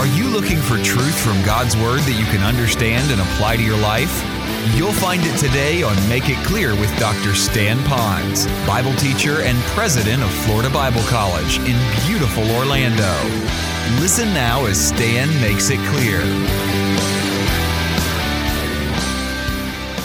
Are you looking for truth from God's Word that you can understand and apply to your life? You'll find it today on Make It Clear with Dr. Stan Pons, Bible teacher and president of Florida Bible College in beautiful Orlando. Listen now as Stan makes it clear.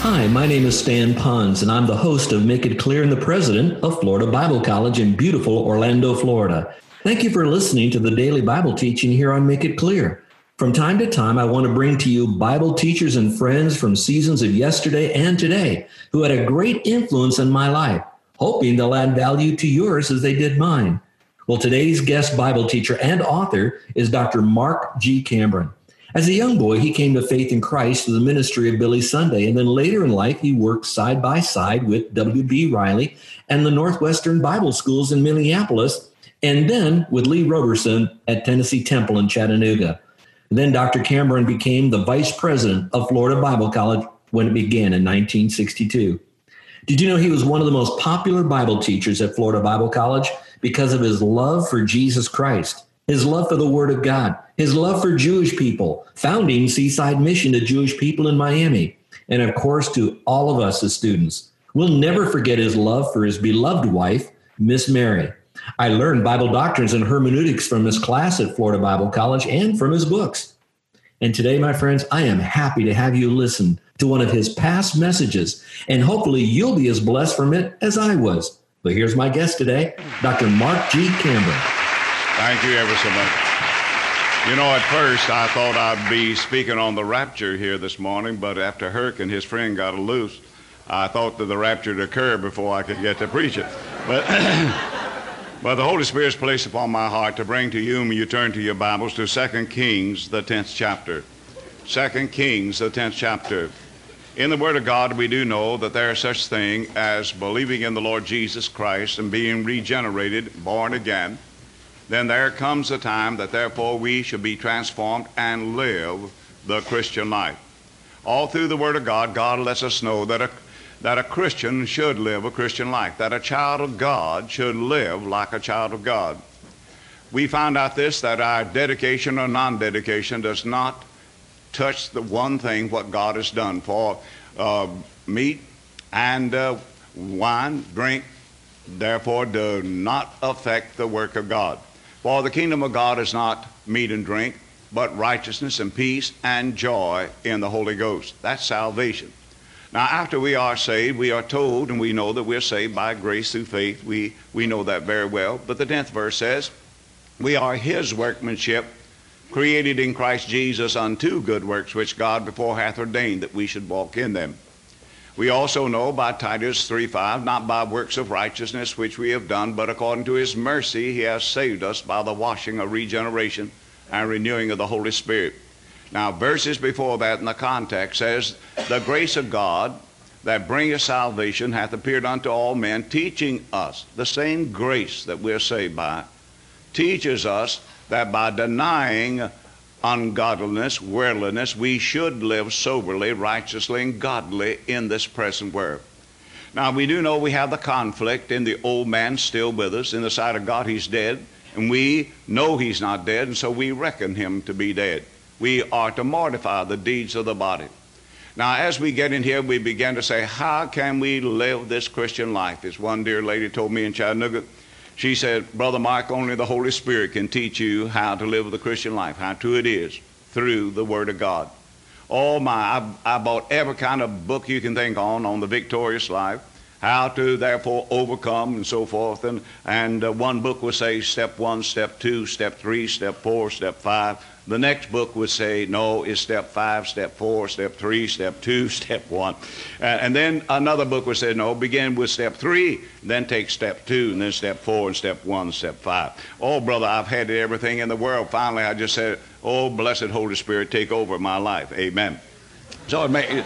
Hi, my name is Stan Pons, and I'm the host of Make It Clear and the president of Florida Bible College in beautiful Orlando, Florida. Thank you for listening to the daily Bible teaching here on Make It Clear. From time to time, I want to bring to you Bible teachers and friends from seasons of yesterday and today who had a great influence in my life, hoping they'll add value to yours as they did mine. Well, today's guest Bible teacher and author is Dr. Mark G. Cambron. As a young boy, he came to faith in Christ through the ministry of Billy Sunday, and then later in life, he worked side by side with W.B. Riley and the Northwestern Bible Schools in Minneapolis and then with Lee Roberson at Tennessee Temple in Chattanooga. Then Dr. Cambron became the vice president of Florida Bible College when it began in 1962. Did you know he was one of the most popular Bible teachers at Florida Bible College because of his love for Jesus Christ, his love for the Word of God, his love for Jewish people, founding Seaside Mission to Jewish people in Miami, and of course to all of us as students. We'll never forget his love for his beloved wife, Miss Mary. I learned Bible doctrines and hermeneutics from his class at Florida Bible College and from his books. And today, my friends, I am happy to have you listen to one of his past messages, and hopefully you'll be as blessed from it as I was. But here's my guest today, Dr. Mark G. Cambron. Thank you ever so much. You know, at first I thought I'd be speaking on the rapture here this morning, but after Herc and his friend got loose, I thought that the rapture would occur before I could get to preach it. But But the Holy Spirit's placed upon my heart to bring to you, when you turn to your Bibles, to 2 Kings, the 10th chapter. 2 Kings, the 10th chapter. In the Word of God, we do know that there is such thing as believing in the Lord Jesus Christ and being regenerated, born again. Then there comes a time that therefore we should be transformed and live the Christian life. All through the Word of God, God lets us know that a that a Christian should live a Christian life, that a child of God should live like a child of God. We found out this that our dedication or non dedication does not touch the one thing what God has done for uh, meat and uh, wine, drink, therefore, do not affect the work of God. For the kingdom of God is not meat and drink, but righteousness and peace and joy in the Holy Ghost. That's salvation. Now, after we are saved, we are told and we know that we're saved by grace through faith. We, we know that very well. But the 10th verse says, We are his workmanship, created in Christ Jesus unto good works, which God before hath ordained that we should walk in them. We also know by Titus 3:5, not by works of righteousness which we have done, but according to his mercy he has saved us by the washing of regeneration and renewing of the Holy Spirit now, verses before that in the context says, The grace of God that bringeth salvation hath appeared unto all men, teaching us the same grace that we're saved by, teaches us that by denying ungodliness, worldliness, we should live soberly, righteously, and godly in this present world. Now, we do know we have the conflict in the old man still with us. In the sight of God, he's dead, and we know he's not dead, and so we reckon him to be dead we are to mortify the deeds of the body. Now, as we get in here, we begin to say, how can we live this Christian life? As one dear lady told me in Chattanooga, she said, Brother Mike, only the Holy Spirit can teach you how to live the Christian life, how true it is through the Word of God. Oh my, I, I bought every kind of book you can think on on the victorious life, how to therefore overcome and so forth. And, and uh, one book would say step one, step two, step three, step four, step five. The next book would say, no, it's step five, step four, step three, step two, step one. Uh, and then another book would say, no, begin with step three, then take step two, and then step four, and step one, step five. Oh, brother, I've had everything in the world. Finally, I just said, oh, blessed Holy Spirit, take over my life. Amen. So, it may,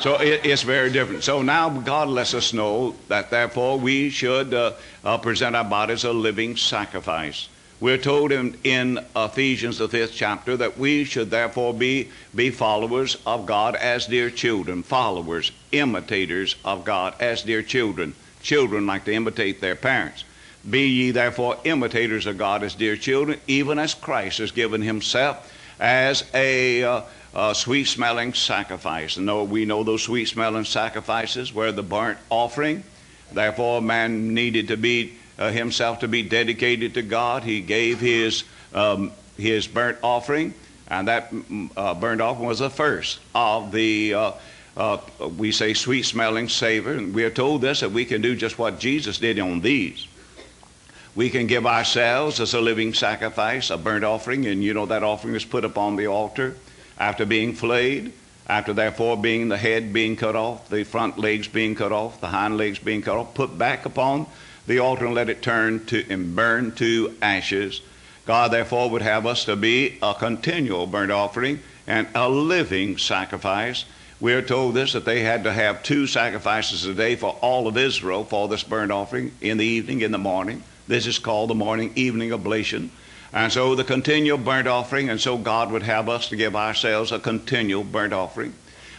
so it, it's very different. So now God lets us know that therefore we should uh, uh, present our bodies a living sacrifice. We're told in, in Ephesians, the fifth chapter, that we should therefore be, be followers of God as dear children, followers, imitators of God as dear children. Children like to imitate their parents. Be ye therefore imitators of God as dear children, even as Christ has given himself as a, uh, a sweet smelling sacrifice. And we know those sweet smelling sacrifices were the burnt offering. Therefore, man needed to be uh, himself to be dedicated to God. He gave his, um, his burnt offering, and that mm, uh, burnt offering was the first of the, uh, uh, we say, sweet smelling savor. And we are told this that we can do just what Jesus did on these. We can give ourselves as a living sacrifice, a burnt offering, and you know that offering is put upon the altar after being flayed, after therefore being the head being cut off, the front legs being cut off, the hind legs being cut off, put back upon the altar and let it turn to and burn to ashes. God therefore would have us to be a continual burnt offering and a living sacrifice. We are told this that they had to have two sacrifices a day for all of Israel for this burnt offering in the evening, in the morning. This is called the morning evening oblation. And so the continual burnt offering, and so God would have us to give ourselves a continual burnt offering.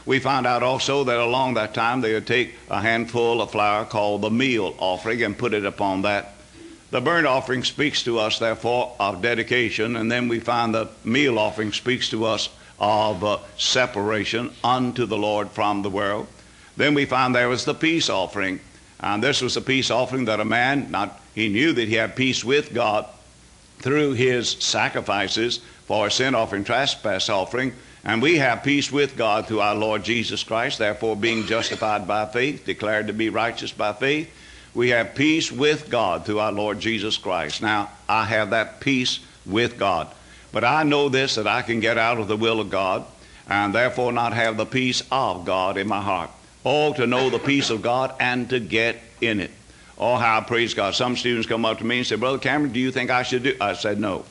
We found out also that along that time they would take a handful of flour called the meal offering and put it upon that. The burnt offering speaks to us, therefore, of dedication, and then we find the meal offering speaks to us of uh, separation unto the Lord from the world. Then we find there was the peace offering, and this was a peace offering that a man, not he knew that he had peace with God through his sacrifices for sin offering, trespass offering. And we have peace with God through our Lord Jesus Christ, therefore, being justified by faith, declared to be righteous by faith. We have peace with God through our Lord Jesus Christ. Now, I have that peace with God. But I know this that I can get out of the will of God and therefore not have the peace of God in my heart. Oh, to know the peace of God and to get in it. Oh, how praise God. Some students come up to me and say, Brother Cambron, do you think I should do? I said, no.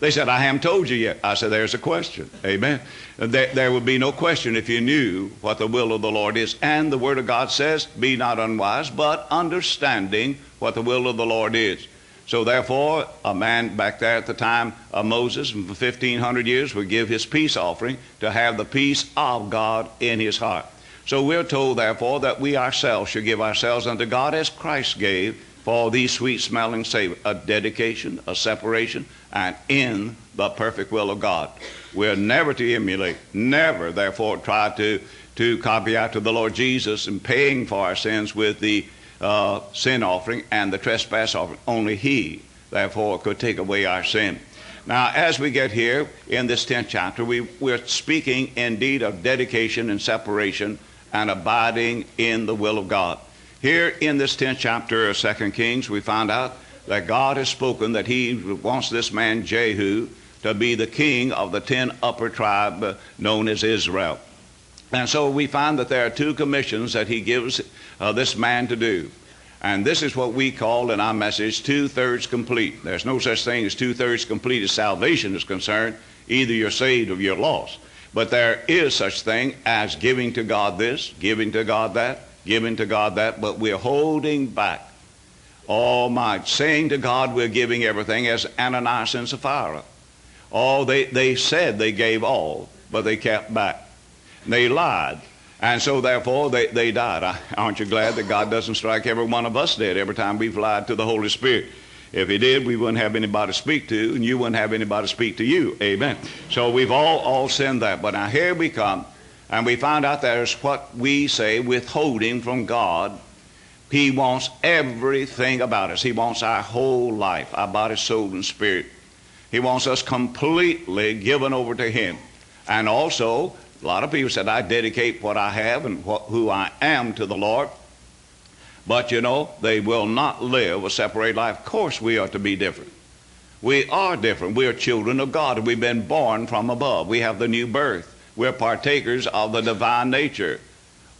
They said, I haven't told you yet. I said, there's a question. Amen. There, there would be no question if you knew what the will of the Lord is. And the Word of God says, be not unwise, but understanding what the will of the Lord is. So therefore, a man back there at the time of Moses, for 1500 years, would give his peace offering to have the peace of God in his heart. So we're told, therefore, that we ourselves should give ourselves unto God as Christ gave for these sweet smelling savor, a dedication, a separation, and in the perfect will of God. We're never to emulate, never, therefore, try to, to copy after the Lord Jesus in paying for our sins with the uh, sin offering and the trespass offering. Only He, therefore, could take away our sin. Now, as we get here in this 10th chapter, we, we're speaking indeed of dedication and separation and abiding in the will of God. Here in this 10th chapter of 2 Kings, we find out that God has spoken that he wants this man Jehu to be the king of the 10 upper tribe known as Israel. And so we find that there are two commissions that he gives uh, this man to do. And this is what we call in our message two thirds complete. There's no such thing as two thirds complete as salvation is concerned. Either you're saved or you're lost. But there is such thing as giving to God this, giving to God that, giving to God that, but we're holding back. All my saying to God we're giving everything as Ananias and Sapphira. All they, they said they gave all, but they kept back. They lied. And so therefore they, they died. Aren't you glad that God doesn't strike every one of us dead every time we've lied to the Holy Spirit? If he did, we wouldn't have anybody to speak to, and you wouldn't have anybody to speak to you. Amen. So we've all all sinned that. But now here we come, and we find out there's what we say withholding from God. He wants everything about us. He wants our whole life, our body, soul, and spirit. He wants us completely given over to Him. And also, a lot of people said, I dedicate what I have and what, who I am to the Lord. But you know, they will not live a separate life. Of course, we are to be different. We are different. We are children of God. We've been born from above. We have the new birth. We're partakers of the divine nature.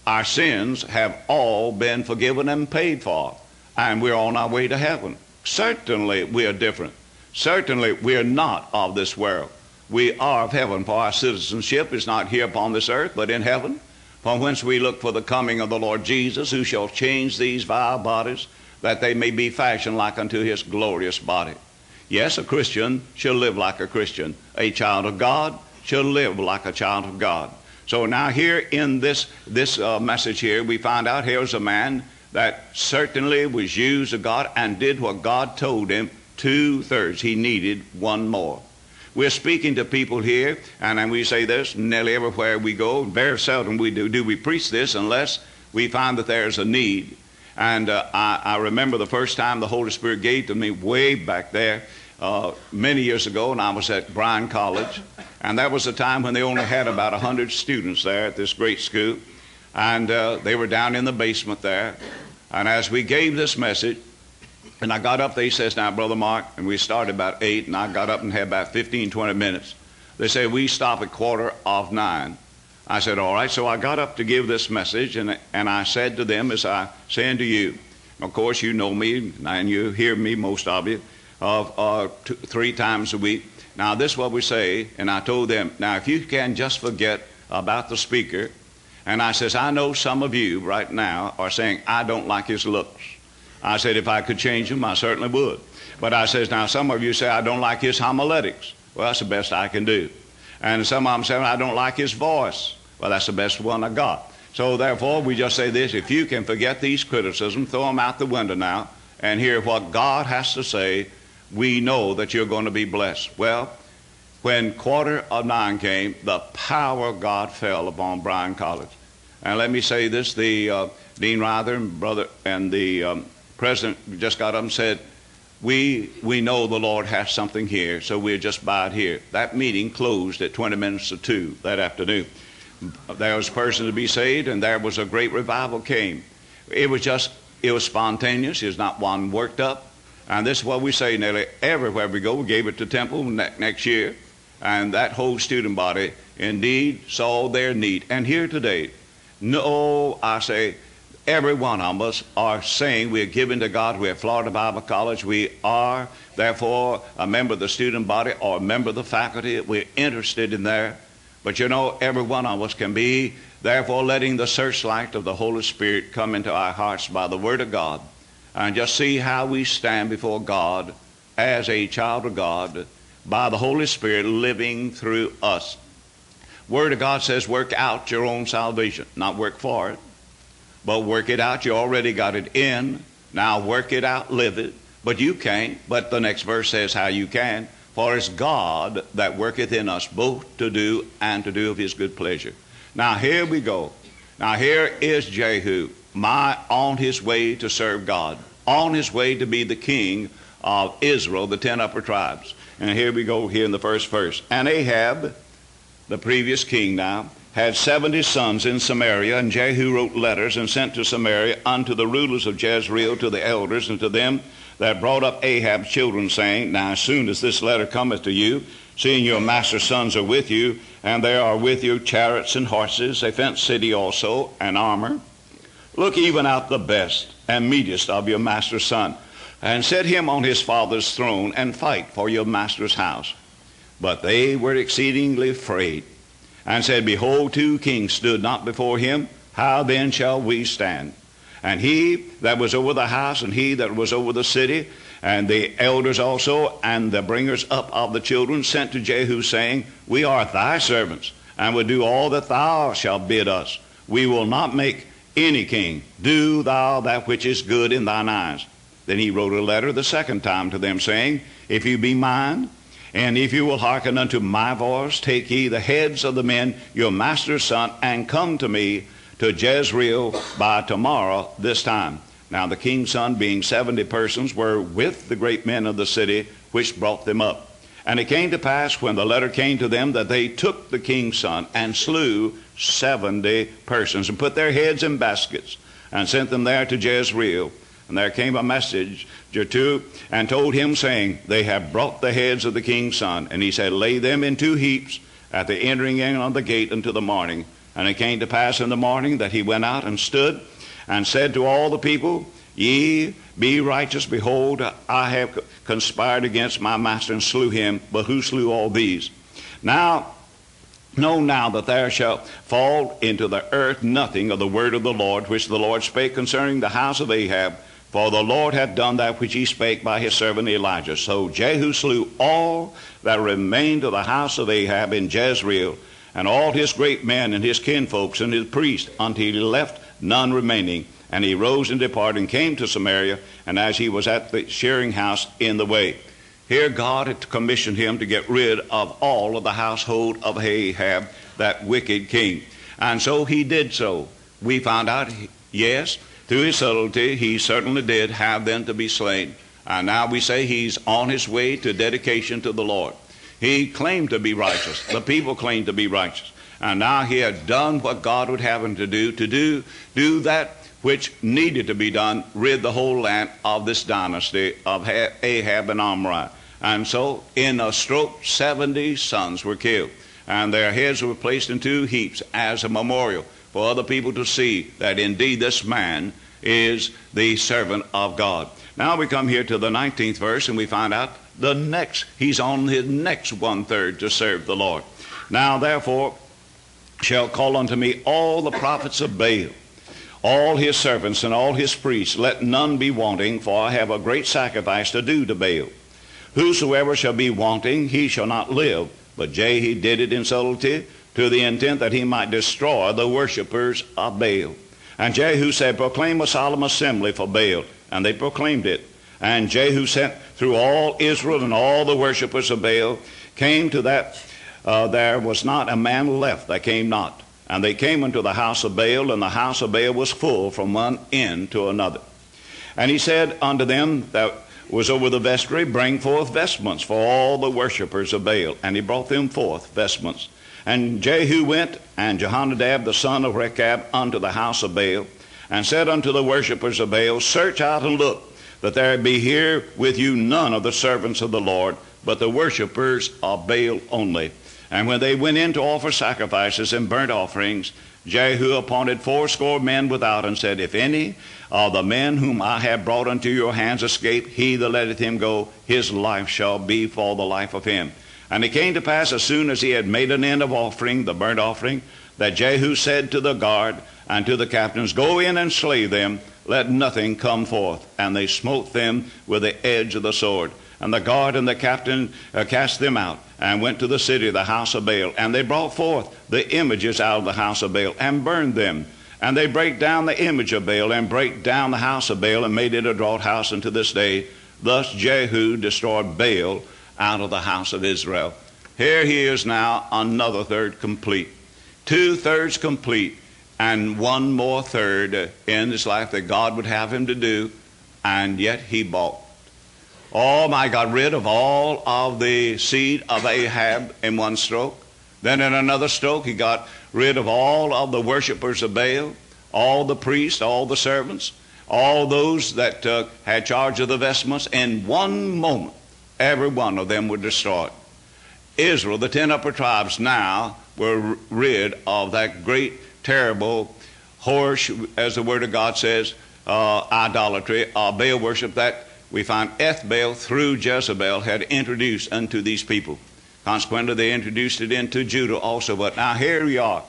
Our sins have all been forgiven and paid for, and we're on our way to heaven. Certainly, we are different. Certainly, we are not of this world. We are of heaven, for our citizenship is not here upon this earth, but in heaven from whence we look for the coming of the Lord Jesus, who shall change these vile bodies, that they may be fashioned like unto his glorious body. Yes, a Christian shall live like a Christian. A child of God shall live like a child of God. So now here in this, this uh, message here, we find out here's a man that certainly was used of God and did what God told him two thirds. He needed one more. We're speaking to people here, and, we say this nearly everywhere we go. Very seldom we do, do we preach this unless we find that there's a need. And uh, I, I, remember the first time the Holy Spirit gave to me way back there uh, many years ago, and I was at Bryan College. And that was a time when they only had about 100 students there at this great school. And uh, they were down in the basement there. And as we gave this message, and I got up he says, Now, Brother Mark, and we started about 8, and I got up and had about 15, 20 minutes. They say, We stop at quarter of 9. I said, All right. So I got up to give this message, and, and I said to them, as I say to you, of course, you know me, and you hear me, most of you, of uh, two, three times a week. Now, this is what we say, and I told them, now, if you can just forget about the speaker, and I says, I know some of you right now are saying, I don't like his looks. I said, if I could change him, I certainly would. But I says, now, some of you say, I don't like his homiletics. Well, that's the best I can do. And some of them say, I don't like his voice. Well, that's the best one I got. So therefore, we just say this if you can forget these criticisms, throw them out the window now, and hear what God has to say, we know that you're going to be blessed. Well, when quarter of nine came, the power of God fell upon Bryan College. And let me say this the uh, Dean Rather and brother and the um, president just got up and said, we, we know the Lord has something here, so we'll just bide here. That meeting closed at 20 minutes to 2 that afternoon there was a person to be saved, and there was a great revival came. It was just, it was spontaneous. It was not one worked up. And this is what we say nearly everywhere we go. We gave it to Temple ne- next year, and that whole student body indeed saw their need. And here today, no, I say, every one of us are saying we are given to God. We're Florida Bible College. We are, therefore, a member of the student body or a member of the faculty. We're interested in there. But you know, every one of us can be, therefore, letting the searchlight of the Holy Spirit come into our hearts by the Word of God and just see how we stand before God as a child of God by the Holy Spirit living through us. Word of God says, work out your own salvation, not work for it, but work it out. You already got it in. Now work it out, live it. But you can't. But the next verse says how you can. For it's God that worketh in us both to do and to do of his good pleasure. Now here we go. Now here is Jehu, my on his way to serve God, on his way to be the king of Israel, the ten upper tribes. And here we go here in the first verse. And Ahab, the previous king now, had seventy sons in Samaria, and Jehu wrote letters and sent to Samaria unto the rulers of Jezreel, to the elders, and to them that brought up Ahab's children, saying, Now as soon as this letter cometh to you, seeing your master's sons are with you, and there are with you chariots and horses, a fenced city also, and armor, look even out the best and meetest of your master's son, and set him on his father's throne, and fight for your master's house. But they were exceedingly afraid, and said, Behold, two kings stood not before him. How then shall we stand? And he that was over the house, and he that was over the city, and the elders also, and the bringers up of the children, sent to Jehu, saying, We are thy servants, and will do all that thou shalt bid us. We will not make any king. Do thou that which is good in thine eyes. Then he wrote a letter the second time to them, saying, If you be mine, and if you will hearken unto my voice, take ye the heads of the men, your master's son, and come to me to Jezreel by tomorrow this time. Now the king's son, being seventy persons, were with the great men of the city which brought them up. And it came to pass when the letter came to them that they took the king's son and slew seventy persons and put their heads in baskets and sent them there to Jezreel. And there came a message to and told him, saying, They have brought the heads of the king's son. And he said, Lay them in two heaps at the entering in of the gate until the morning. And it came to pass in the morning that he went out and stood and said to all the people, Ye be righteous, behold, I have conspired against my master and slew him, but who slew all these? Now, know now that there shall fall into the earth nothing of the word of the Lord, which the Lord spake concerning the house of Ahab, for the Lord hath done that which he spake by his servant Elijah. So Jehu slew all that remained of the house of Ahab in Jezreel, and all his great men and his kinfolks and his priests until he left none remaining. And he rose and departed and came to Samaria, and as he was at the shearing house in the way. Here God had commissioned him to get rid of all of the household of Ahab, that wicked king. And so he did so. We found out, yes, through his subtlety, he certainly did have them to be slain. And now we say he's on his way to dedication to the Lord. He claimed to be righteous. The people claimed to be righteous. And now he had done what God would have him to do, to do, do that which needed to be done, rid the whole land of this dynasty of Ahab and Omri. And so, in a stroke, 70 sons were killed, and their heads were placed in two heaps as a memorial for other people to see that indeed this man is the servant of God. Now we come here to the 19th verse, and we find out the next, he's on his next one third to serve the Lord. Now, therefore, shall call unto me all the prophets of Baal all his servants and all his priests, let none be wanting, for I have a great sacrifice to do to Baal. Whosoever shall be wanting, he shall not live. But Jehu did it in subtlety, to the intent that he might destroy the worshippers of Baal. And Jehu said, Proclaim a solemn assembly for Baal. And they proclaimed it. And Jehu sent through all Israel and all the worshippers of Baal, came to that uh, there was not a man left that came not. And they came unto the house of Baal, and the house of Baal was full from one end to another. And he said unto them that was over the vestry, Bring forth vestments for all the worshippers of Baal. And he brought them forth vestments. And Jehu went, and Jehonadab the son of Rechab, unto the house of Baal, and said unto the worshippers of Baal, Search out and look, that there be here with you none of the servants of the Lord, but the worshippers of Baal only. And when they went in to offer sacrifices and burnt offerings, Jehu appointed fourscore men without, and said, If any of the men whom I have brought unto your hands escape, he that letteth him go, his life shall be for the life of him. And it came to pass, as soon as he had made an end of offering, the burnt offering, that Jehu said to the guard and to the captains, Go in and slay them, let nothing come forth. And they smote them with the edge of the sword. And the guard and the captain uh, cast them out and went to the city, the house of Baal. And they brought forth the images out of the house of Baal and burned them. And they break down the image of Baal and break down the house of Baal and made it a draught house unto this day. Thus Jehu destroyed Baal out of the house of Israel. Here he is now, another third complete. Two thirds complete, and one more third in his life that God would have him to do, and yet he balked. Oh my got rid of all of the seed of Ahab in one stroke. Then in another stroke, he got rid of all of the worshippers of Baal, all the priests, all the servants, all those that uh, had charge of the vestments. In one moment, every one of them were destroyed. Israel, the ten upper tribes, now were rid of that great, terrible, whorish, as the Word of God says, uh, idolatry, uh, Baal worship that we find Ethbaal through Jezebel had introduced unto these people. Consequently, they introduced it into Judah also. But now here we are.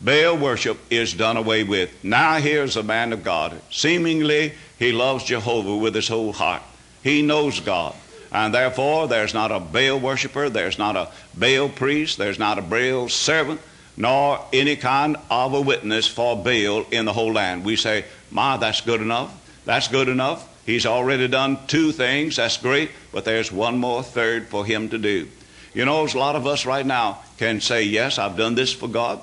Baal worship is done away with. Now here's a man of God. Seemingly, he loves Jehovah with his whole heart. He knows God. And therefore, there's not a Baal worshiper, there's not a Baal priest, there's not a Baal servant, nor any kind of a witness for Baal in the whole land. We say, My, that's good enough. That's good enough. He's already done two things. That's great. But there's one more third for him to do. You know, a lot of us right now can say, Yes, I've done this for God.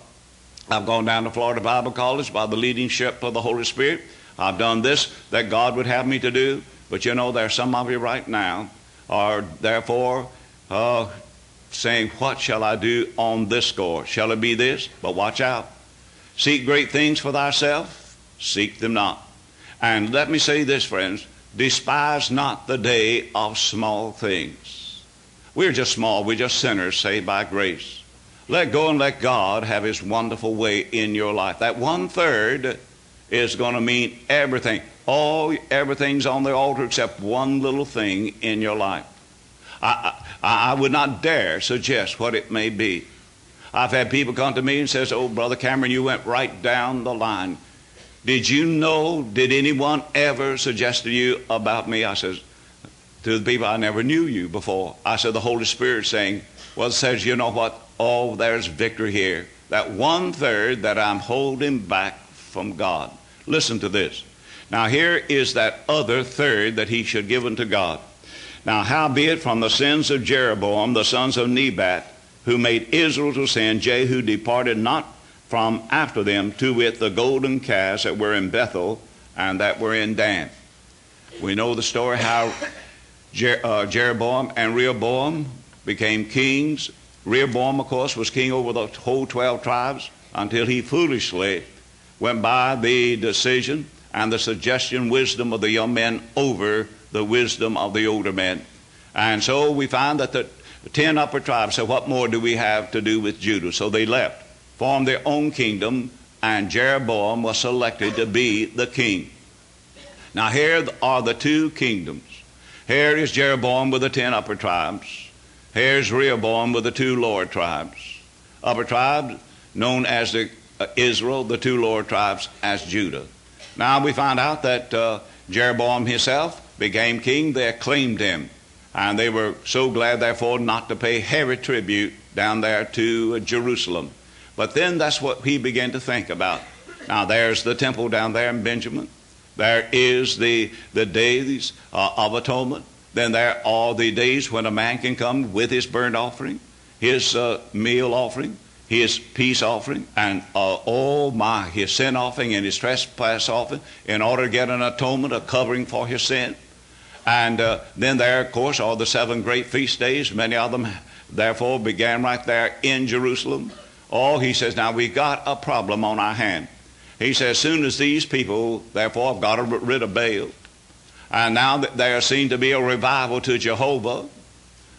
I've gone down to Florida Bible College by the leadership of the Holy Spirit. I've done this that God would have me to do. But you know, there's some of you right now are therefore uh, saying, What shall I do on this score? Shall it be this? But watch out. Seek great things for thyself, seek them not. And let me say this, friends despise not the day of small things. We're just small, we're just sinners saved by grace. Let go and let God have His wonderful way in your life. That one third is going to mean everything. All everything's on the altar except one little thing in your life. I, I, I would not dare suggest what it may be. I've had people come to me and says, "Oh, brother Cambron, you went right down the line. Did you know, did anyone ever suggest to you about me? I says, to the people, I never knew you before. I said, the Holy Spirit saying, well, says, you know what? Oh, there's victory here. That one third that I'm holding back from God. Listen to this. Now here is that other third that he should give unto God. Now howbeit from the sins of Jeroboam, the sons of Nebat, who made Israel to sin, Jehu departed not from after them, to wit, the golden calves that were in Bethel and that were in Dan. We know the story how Jer- uh, Jeroboam and Rehoboam became kings. Rehoboam, of course, was king over the whole 12 tribes until he foolishly went by the decision and the suggestion wisdom of the young men over the wisdom of the older men. And so we find that the ten upper tribes said, What more do we have to do with Judah? So they left, formed their own kingdom, and Jeroboam was selected to be the king. Now, here are the two kingdoms. Here is Jeroboam with the ten upper tribes. Here's Rehoboam with the two lower tribes. Upper tribes known as the, uh, Israel, the two lower tribes as Judah. Now we find out that uh, Jeroboam himself became king. They acclaimed him. And they were so glad, therefore, not to pay heavy tribute down there to uh, Jerusalem. But then that's what he began to think about. Now, there's the temple down there in Benjamin. There is the, the days uh, of atonement. Then there are the days when a man can come with his burnt offering, his uh, meal offering, his peace offering, and uh, oh my, his sin offering and his trespass offering in order to get an atonement, a covering for his sin. And uh, then there, of course, are the seven great feast days. Many of them, therefore, began right there in Jerusalem. Oh, he says, now we've got a problem on our hand. He says, soon as these people, therefore, have got rid of Baal, and now that there seems to be a revival to Jehovah,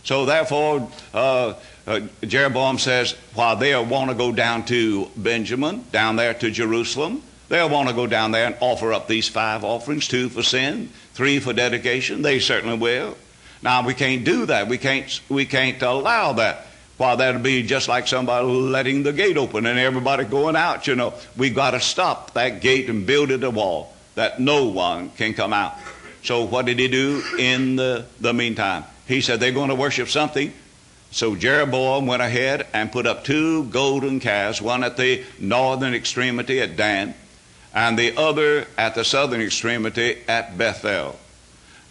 so therefore, uh, uh, Jeroboam says, while they'll want to go down to Benjamin, down there to Jerusalem, they'll want to go down there and offer up these five offerings two for sin, three for dedication. They certainly will. Now, we can't do that. We can't, we can't allow that. Why, that'd be just like somebody letting the gate open and everybody going out, you know. We've got to stop that gate and build it a wall that no one can come out. So, what did he do in the, the meantime? He said they're going to worship something. So Jeroboam went ahead and put up two golden calves, one at the northern extremity at Dan, and the other at the southern extremity at Bethel.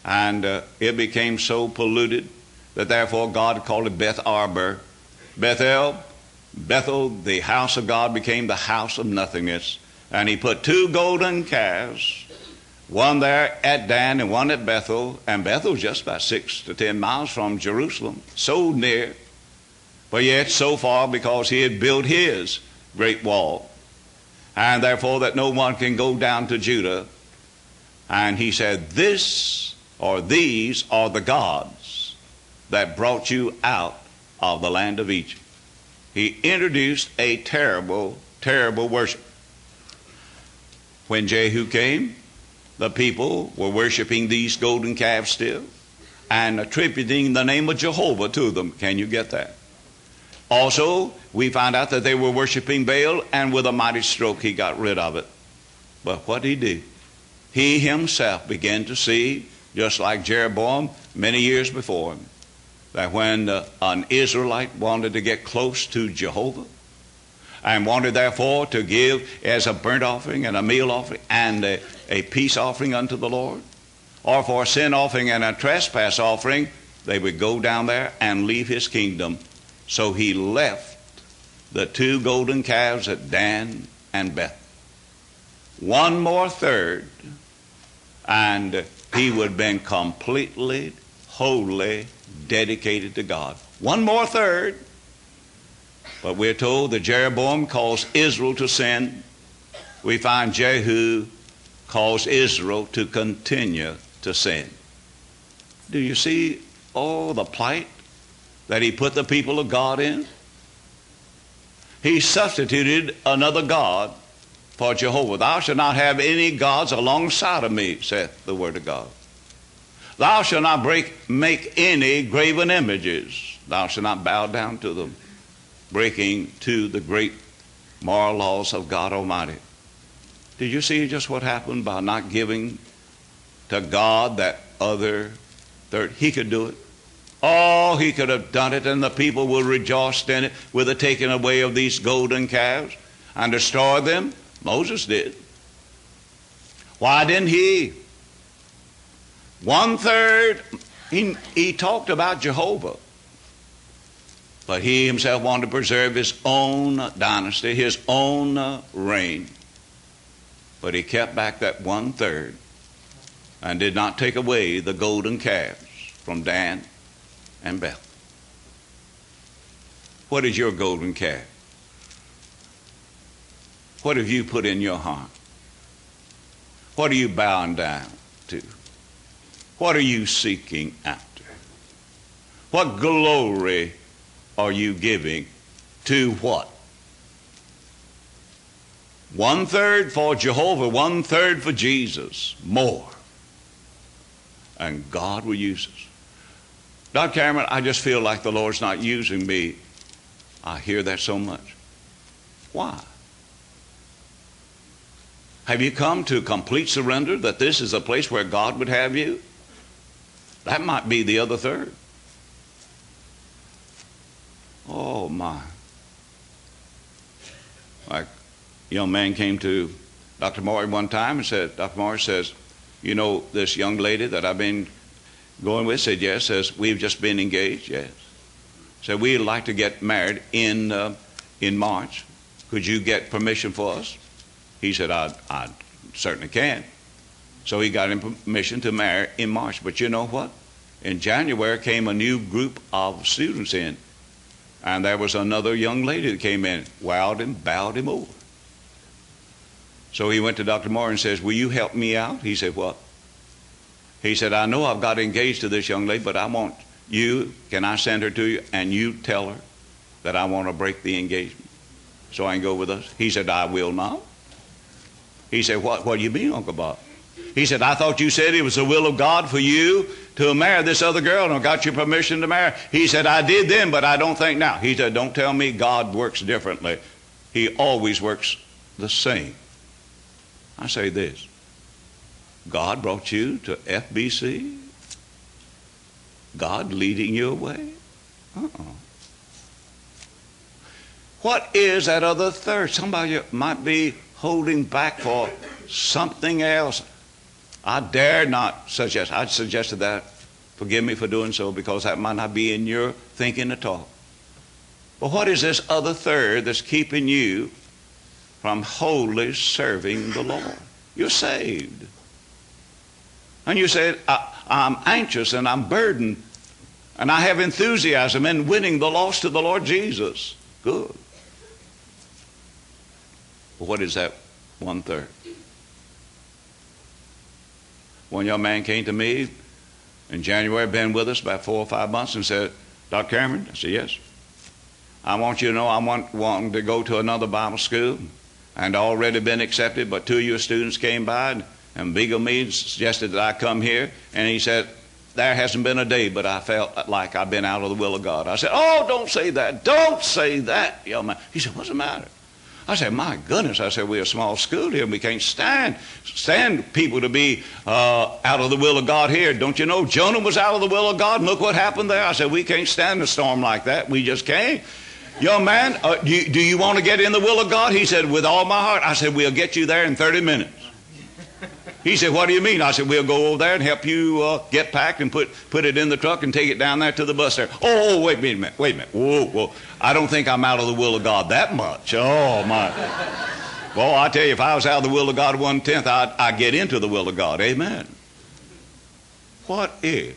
And uh, it became so polluted that therefore God called it Beth Aven, Bethel, Bethel, the house of God, became the house of nothingness. And he put two golden calves, one there at Dan and one at Bethel. And Bethel's just about six to ten miles from Jerusalem, so near, but yet so far because he had built his great wall. And therefore, that no one can go down to Judah. And he said, This or these are the gods that brought you out of the land of Egypt. He introduced a terrible, terrible worship. When Jehu came, the people were worshiping these golden calves still and attributing the name of Jehovah to them. Can you get that? Also, we found out that they were worshiping Baal, and with a mighty stroke, he got rid of it. But what did he do? He himself began to see, just like Jeroboam many years before him, that when uh, an Israelite wanted to get close to Jehovah and wanted therefore to give as a burnt offering and a meal offering and a, a peace offering unto the Lord, or for a sin offering and a trespass offering, they would go down there and leave his kingdom. So he left the two golden calves at Dan and Beth. One more third, and he would have been completely, wholly dedicated to God. One more third. But we're told that Jeroboam caused Israel to sin. We find Jehu caused Israel to continue to sin. Do you see all the plight that he put the people of God in? He substituted another God for Jehovah. Thou shalt not have any gods alongside of me, saith the word of God. Thou shalt not break, make any graven images. Thou shalt not bow down to them, breaking to the great moral laws of God Almighty. Did you see just what happened by not giving to God that other third? He could do it. Oh, he could have done it, and the people would rejoice in it with the taking away of these golden calves and destroy them. Moses did. Why didn't he? One third, he, he talked about Jehovah. But he himself wanted to preserve his own dynasty, his own uh, reign. But he kept back that one third and did not take away the golden calves from Dan and Beth. What is your golden calf? What have you put in your heart? What are you bowing down to? What are you seeking after? What glory are you giving to what? One third for Jehovah, one third for Jesus, more. And God will use us. Dr. Cambron, I just feel like the Lord's not using me. I hear that so much. Why? Have you come to complete surrender that this is a place where God would have you? That might be the other third. Oh, my. Like a young man came to Dr. Morey one time and said, Dr. Morey says, you know this young lady that I've been going with? Said, yes. Says, we've just been engaged? Yes. Said, we'd like to get married in, uh, in March. Could you get permission for us? He said, I, I certainly can. So he got him permission to marry in March. But you know what? In January came a new group of students in. And there was another young lady that came in, wowed him, bowed him over. So he went to Dr. Moore and says, Will you help me out? He said, What? He said, I know I've got engaged to this young lady, but I want you, can I send her to you? And you tell her that I want to break the engagement so I can go with us? He said, I will not. He said, What, what do you mean, Uncle Bob? He said, I thought you said it was the will of God for you to marry this other girl and got your permission to marry. He said, I did then, but I don't think now. He said, Don't tell me God works differently. He always works the same. I say this God brought you to FBC? God leading you away? Uh-uh. What is that other third? Somebody might be holding back for something else. I dare not suggest. I suggested that. Forgive me for doing so because that might not be in your thinking at all. But what is this other third that's keeping you from wholly serving the Lord? You're saved. And you say, I'm anxious and I'm burdened and I have enthusiasm in winning the lost to the Lord Jesus. Good. But what is that one third? One young man came to me in January, been with us about four or five months, and said, Dr. Cambron? I said, Yes. I want you to know I want wanting to go to another Bible school and already been accepted, but two of your students came by and, and beagled me and suggested that I come here. And he said, There hasn't been a day, but I felt like I've been out of the will of God. I said, Oh, don't say that. Don't say that, young man. He said, What's the matter? I said, my goodness. I said, we're a small school here and we can't stand stand people to be uh, out of the will of God here. Don't you know Jonah was out of the will of God and look what happened there? I said, we can't stand a storm like that. We just can't. Young man, uh, do, you, do you want to get in the will of God? He said, with all my heart. I said, we'll get you there in 30 minutes. He said, What do you mean? I said, We'll go over there and help you uh, get packed and put, put it in the truck and take it down there to the bus there. Oh, wait a minute, wait a minute. Whoa, whoa. I don't think I'm out of the will of God that much. Oh, my. well, I tell you, if I was out of the will of God one tenth, I'd, I'd get into the will of God. Amen. What is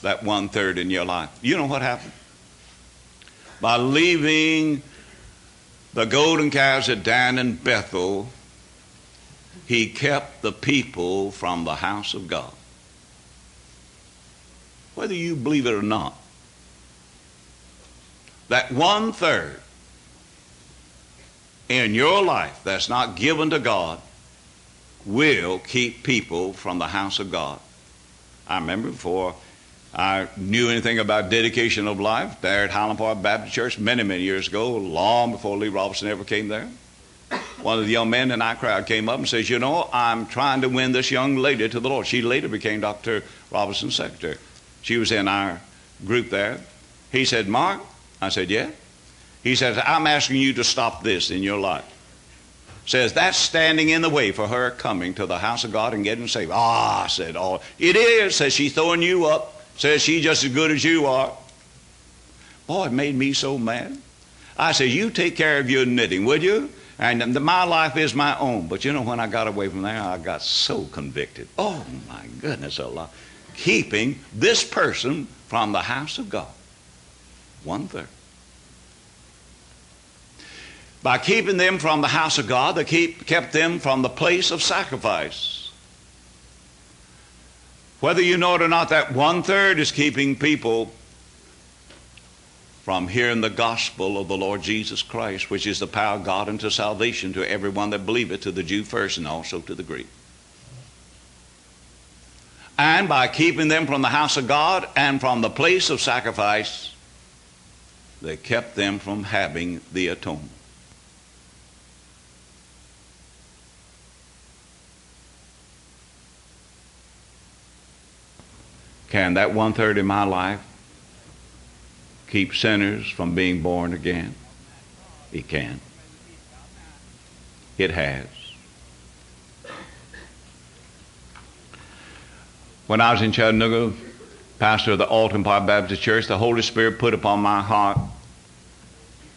that one third in your life? You know what happened? By leaving the golden calves at Dan and Bethel, he kept the people from the house of God. Whether you believe it or not, that one third in your life that's not given to God will keep people from the house of God. I remember before I knew anything about dedication of life there at Highland Park Baptist Church many, many years ago, long before Lee Roberson ever came there one of the young men in our crowd came up and says, You know, I'm trying to win this young lady to the Lord. She later became Dr. Roberson's secretary. She was in our group there. He said, Mark, I said, Yeah. He says, I'm asking you to stop this in your life. says that's standing in the way for her coming to the house of God and getting saved. Ah, I said all. It is, says she's throwing you up. Says she's just as good as you are. Boy, it made me so mad. I said, you take care of your knitting, would you? And my life is my own. But you know, when I got away from there, I got so convicted. Oh, my goodness, a lot. Keeping this person from the house of God. One third. By keeping them from the house of God, they keep, kept them from the place of sacrifice. Whether you know it or not, that one third is keeping people from hearing the gospel of the Lord Jesus Christ, which is the power of God unto salvation to everyone that believeth, to the Jew first and also to the Greek. And by keeping them from the house of God and from the place of sacrifice, they kept them from having the atonement. Can that one third in my life keep sinners from being born again? It can. It has. When I was in Chattanooga, pastor of the Alton Park Baptist Church, the Holy Spirit put upon my heart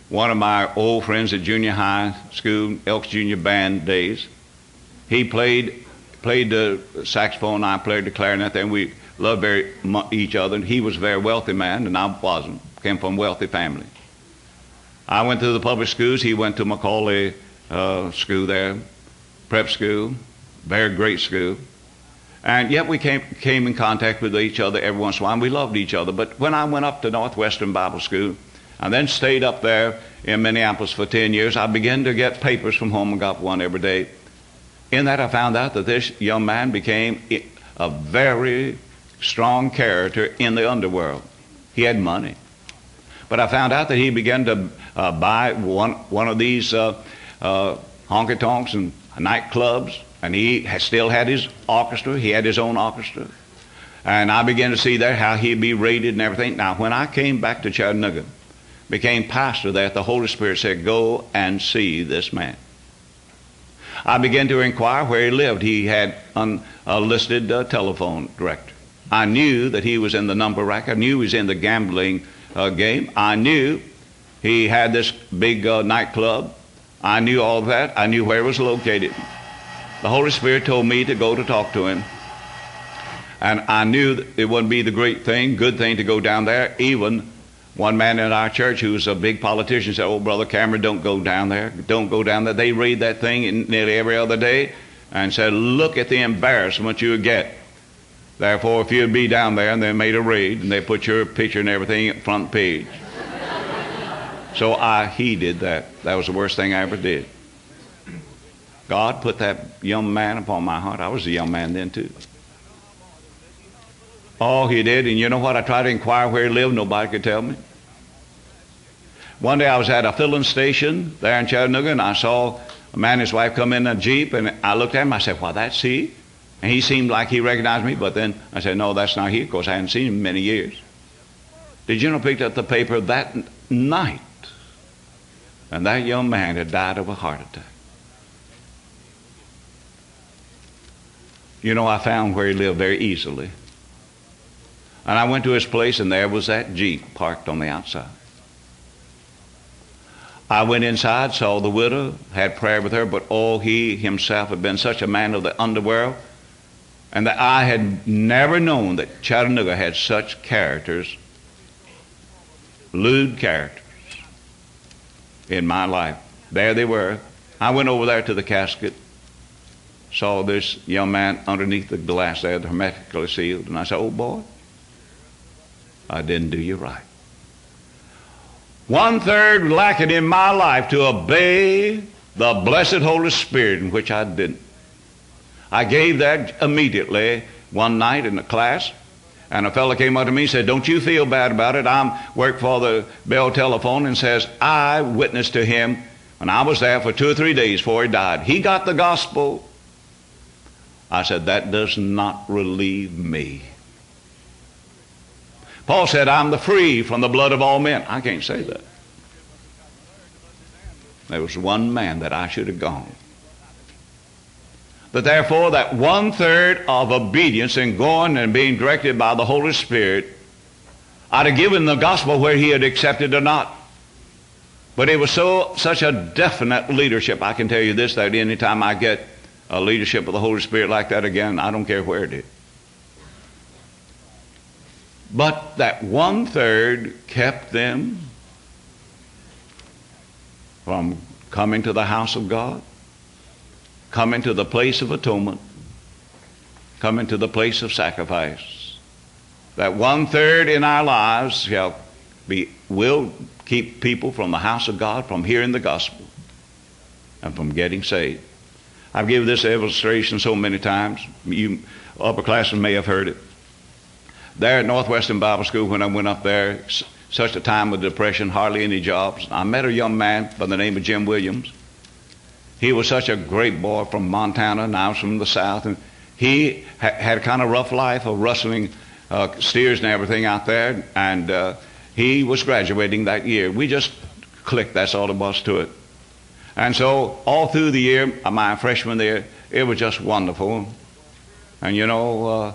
one of my old friends at junior high school, Elks Junior Band days. He played played the saxophone, I played the clarinet, and we loved very much each other. And he was a very wealthy man, and I wasn't came from wealthy family. I went to the public schools. He went to McCallie uh, school there, prep school, very great school. And yet we came, came in contact with each other every once in a while. We loved each other. But when I went up to Northwestern Bible School, and then stayed up there in Minneapolis for 10 years, I began to get papers from home and got one every day. In that, I found out that this young man became a very strong character in the underworld. He had money. But I found out that he began to uh, buy one, one of these uh, uh, honky tonks and nightclubs, and he has still had his orchestra. He had his own orchestra. And I began to see there how he'd be rated and everything. Now, when I came back to Chattanooga, became pastor there, the Holy Spirit said, Go and see this man. I began to inquire where he lived. He had an, a listed uh, telephone directory. I knew that he was in the number rack. I knew he was in the gambling uh, game. I knew he had this big uh, nightclub. I knew all that. I knew where it was located. The Holy Spirit told me to go to talk to him. And I knew it wouldn't be the great thing, good thing to go down there. Even one man in our church who was a big politician said, Oh, Brother Cambron, don't go down there. Don't go down there. They read that thing nearly every other day and said, Look at the embarrassment you would get Therefore, if you'd be down there and they made a raid and they put your picture and everything front page. so I heeded that. That was the worst thing I ever did. God put that young man upon my heart. I was a young man then too. Oh, he did. And you know what? I tried to inquire where he lived. Nobody could tell me. One day I was at a filling station there in Chattanooga and I saw a man and his wife come in a Jeep and I looked at him. I said, Why, that's he. And he seemed like he recognized me, but then I said, no, that's not he. Of course, I hadn't seen him in many years. The general picked up the paper that night, and that young man had died of a heart attack. You know, I found where he lived very easily. And I went to his place, and there was that Jeep parked on the outside. I went inside, saw the widow, had prayer with her, but oh, he himself had been such a man of the underworld and that I had never known that Chattanooga had such characters, lewd characters, in my life. There they were. I went over there to the casket, saw this young man underneath the glass there, hermetically sealed, and I said, Oh boy, I didn't do you right. One third lacking in my life to obey the blessed Holy Spirit, in which I didn't. I gave that immediately one night in the class. And a fellow came up to me and said, Don't you feel bad about it? I'm work for the Bell Telephone and says, I witnessed to him when I was there for two or three days before he died. He got the gospel. I said, That does not relieve me. Paul said, I'm the free from the blood of all men. I can't say that. There was one man that I should have gone That therefore, that one third of obedience in going and being directed by the Holy Spirit, I'd have given the gospel where he had accepted or not. But it was so such a definite leadership. I can tell you this: that anytime I get a leadership of the Holy Spirit like that again, I don't care where it is. But that one third kept them from coming to the house of God, coming into the place of atonement, come into the place of sacrifice. That one third in our lives shall be will keep people from the house of God from hearing the gospel and from getting saved. I've given this illustration so many times. You upperclassmen may have heard it. There at Northwestern Bible School, when I went up there, such a time of depression, hardly any jobs, I met a young man by the name of Jim Williams. He was such a great boy from Montana, and I from the South, and he ha- had a kind of rough life of rustling uh, steers and everything out there, and uh, he was graduating that year. We just clicked, that's all there was to it. And so all through the year, uh, my freshman year, it was just wonderful. And you know, uh,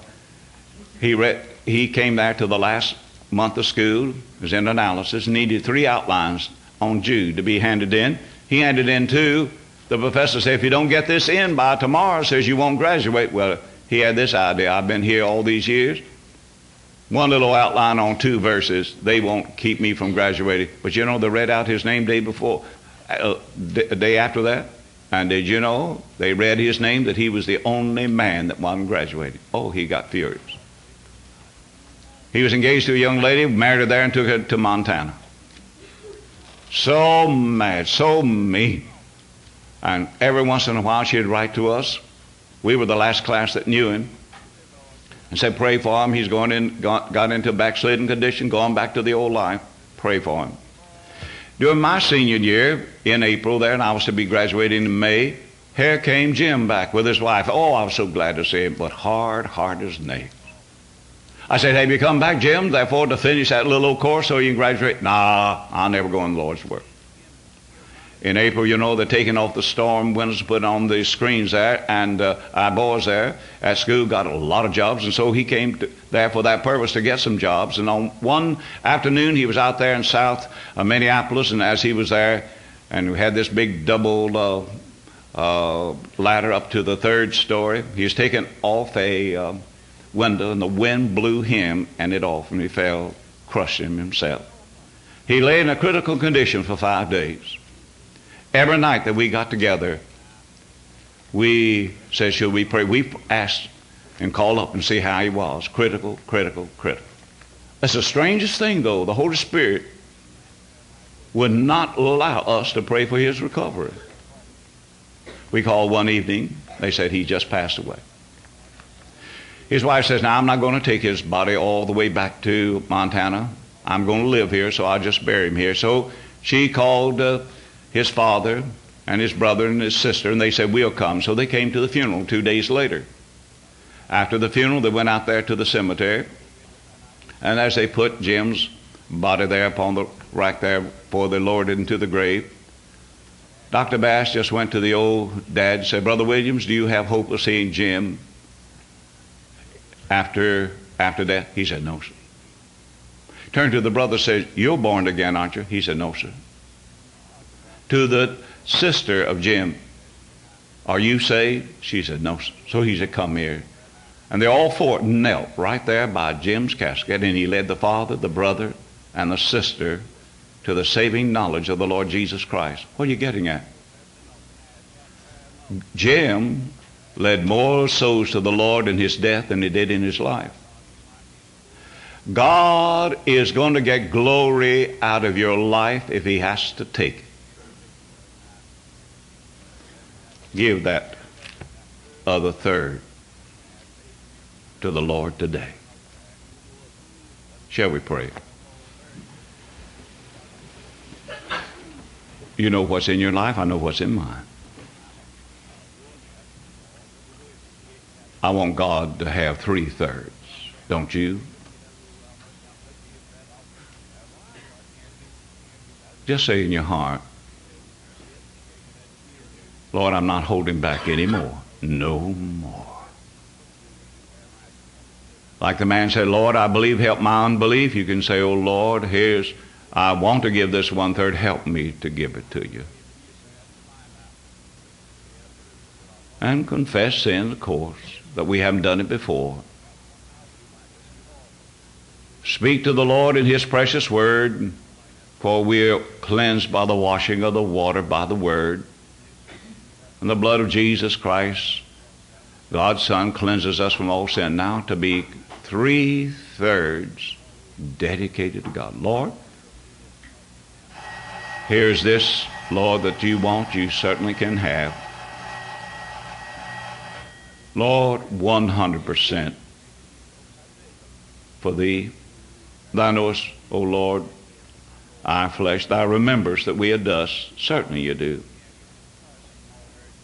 he read, he came back to the last month of school, was in analysis, needed three outlines on Jude to be handed in. He handed in two. The professor said, if you don't get this in by tomorrow, says you won't graduate. Well, he had this idea. I've been here all these years. One little outline on two verses. They won't keep me from graduating. But you know, they read out his name day before, uh, day after that. And did you know they read his name that he was the only man that wasn't graduating? Oh, he got furious. He was engaged to a young lady, married her there, and took her to Montana. So mad, so mean. And every once in a while she'd write to us. We were the last class that knew him. And said, pray for him. He's going in, got, got into a backslidden condition, going back to the old life. Pray for him. During my senior year in April there, and I was to be graduating in May, here came Jim back with his wife. Oh, I was so glad to see him, but hard, hard as nails. I said, Have you come back, Jim, therefore to finish that little old course so you can graduate? Nah, I'll never go in the Lord's work. In April, you know, they're taking off the storm windows, put on the screens there, and uh, our boys there at school got a lot of jobs, and so he came to, there for that purpose to get some jobs. And on one afternoon, he was out there in South uh, Minneapolis, and as he was there, and we had this big double uh, uh ladder up to the third story, he was taking off a uh, window, and the wind blew him and it off, and he fell, crushed him himself. He lay in a critical condition for five days. Every night that we got together, we said, Should we pray? We asked and called up and see how he was. Critical, critical, critical. That's the strangest thing, though. The Holy Spirit would not allow us to pray for his recovery. We called one evening. They said he just passed away. His wife says, Now, I'm not going to take his body all the way back to Montana. I'm going to live here, so I'll just bury him here. So she called uh, his father and his brother and his sister, and they said, We'll come. So they came to the funeral two days later. After the funeral, they went out there to the cemetery, and as they put Jim's body there upon the rack there before they lowered it into the grave, Dr. Bass just went to the old dad and said, Brother Williams, do you have hope of seeing Jim after, after that? He said, No, sir. Turned to the brother said, You're born again, aren't you? He said, No, sir. To the sister of Jim, Are you saved? She said, No. So he said, Come here. And they all four knelt right there by Jim's casket, and he led the father, the brother, and the sister to the saving knowledge of the Lord Jesus Christ. What are you getting at? Jim led more souls to the Lord in his death than he did in his life. God is going to get glory out of your life if he has to take it. Give that other third to the Lord today. Shall we pray? You know what's in your life, I know what's in mine. I want God to have three thirds, don't you? Just say in your heart, Lord, I'm not holding back anymore. no more. Like the man said, Lord, I believe, help my unbelief. You can say, Oh Lord, here's, I want to give this one third, help me to give it to you. And confess sin, of course, that we haven't done it before. Speak to the Lord in His precious word, for we are cleansed by the washing of the water by the word. And the blood of Jesus Christ, God's Son, cleanses us from all sin. Now to be three thirds dedicated to God. Lord, here's this, Lord, that you want, you certainly can have. Lord, 100% for thee. Thou knowest, O Lord, our flesh, thou rememberest that we are dust. Certainly you do.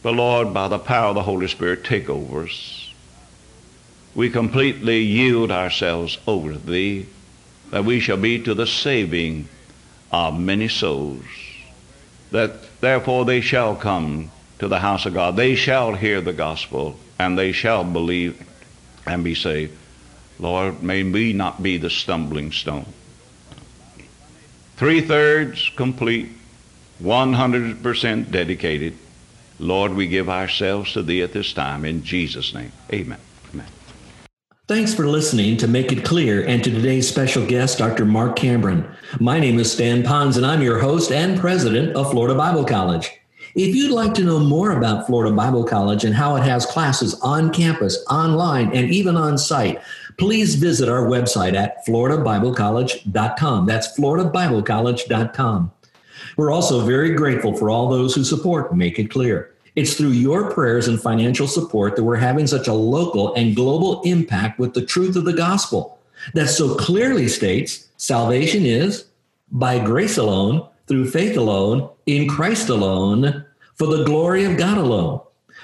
But Lord, by the power of the Holy Spirit, take over us. We completely yield ourselves over to Thee, that we shall be to the saving of many souls. That therefore they shall come to the house of God. They shall hear the gospel, and they shall believe and be saved. Lord, may we not be the stumbling stone. Three thirds complete, 100% dedicated. Lord, we give ourselves to Thee at this time. In Jesus' name, amen. amen. Thanks for listening to Make It Clear and to today's special guest, Dr. Mark Cambron. My name is Stan Ponz, and I'm your host and president of Florida Bible College. If you'd like to know more about Florida Bible College and how it has classes on campus, online, and even on site, please visit our website at floridabiblecollege.com. That's floridabiblecollege.com. We're also very grateful for all those who support Make It Clear. It's through your prayers and financial support that we're having such a local and global impact with the truth of the gospel that so clearly states salvation is by grace alone, through faith alone, in Christ alone, for the glory of God alone.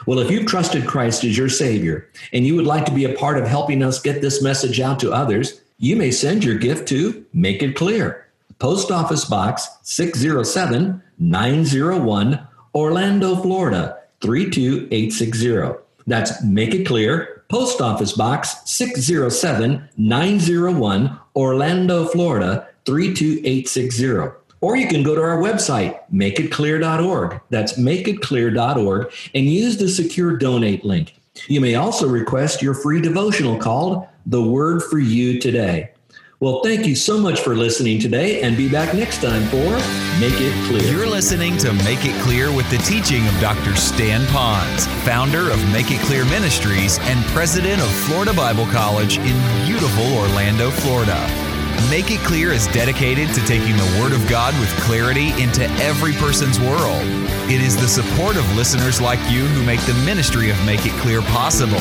Well, if you've trusted Christ as your Savior and you would like to be a part of helping us get this message out to others, you may send your gift to Make It Clear, Post Office Box 607 901, Orlando, Florida 32860. That's Make It Clear, Post Office Box 607 901, Orlando, Florida 32860. Or you can go to our website, makeitclear.org. That's makeitclear.org and use the secure donate link. You may also request your free devotional called The Word for You Today. Well, thank you so much for listening today and be back next time for Make It Clear. You're listening to Make It Clear with the teaching of Dr. Stan Ponz, founder of Make It Clear Ministries and president of Florida Bible College in beautiful Orlando, Florida. Make It Clear is dedicated to taking the Word of God with clarity into every person's world. It is the support of listeners like you who make the ministry of Make It Clear possible.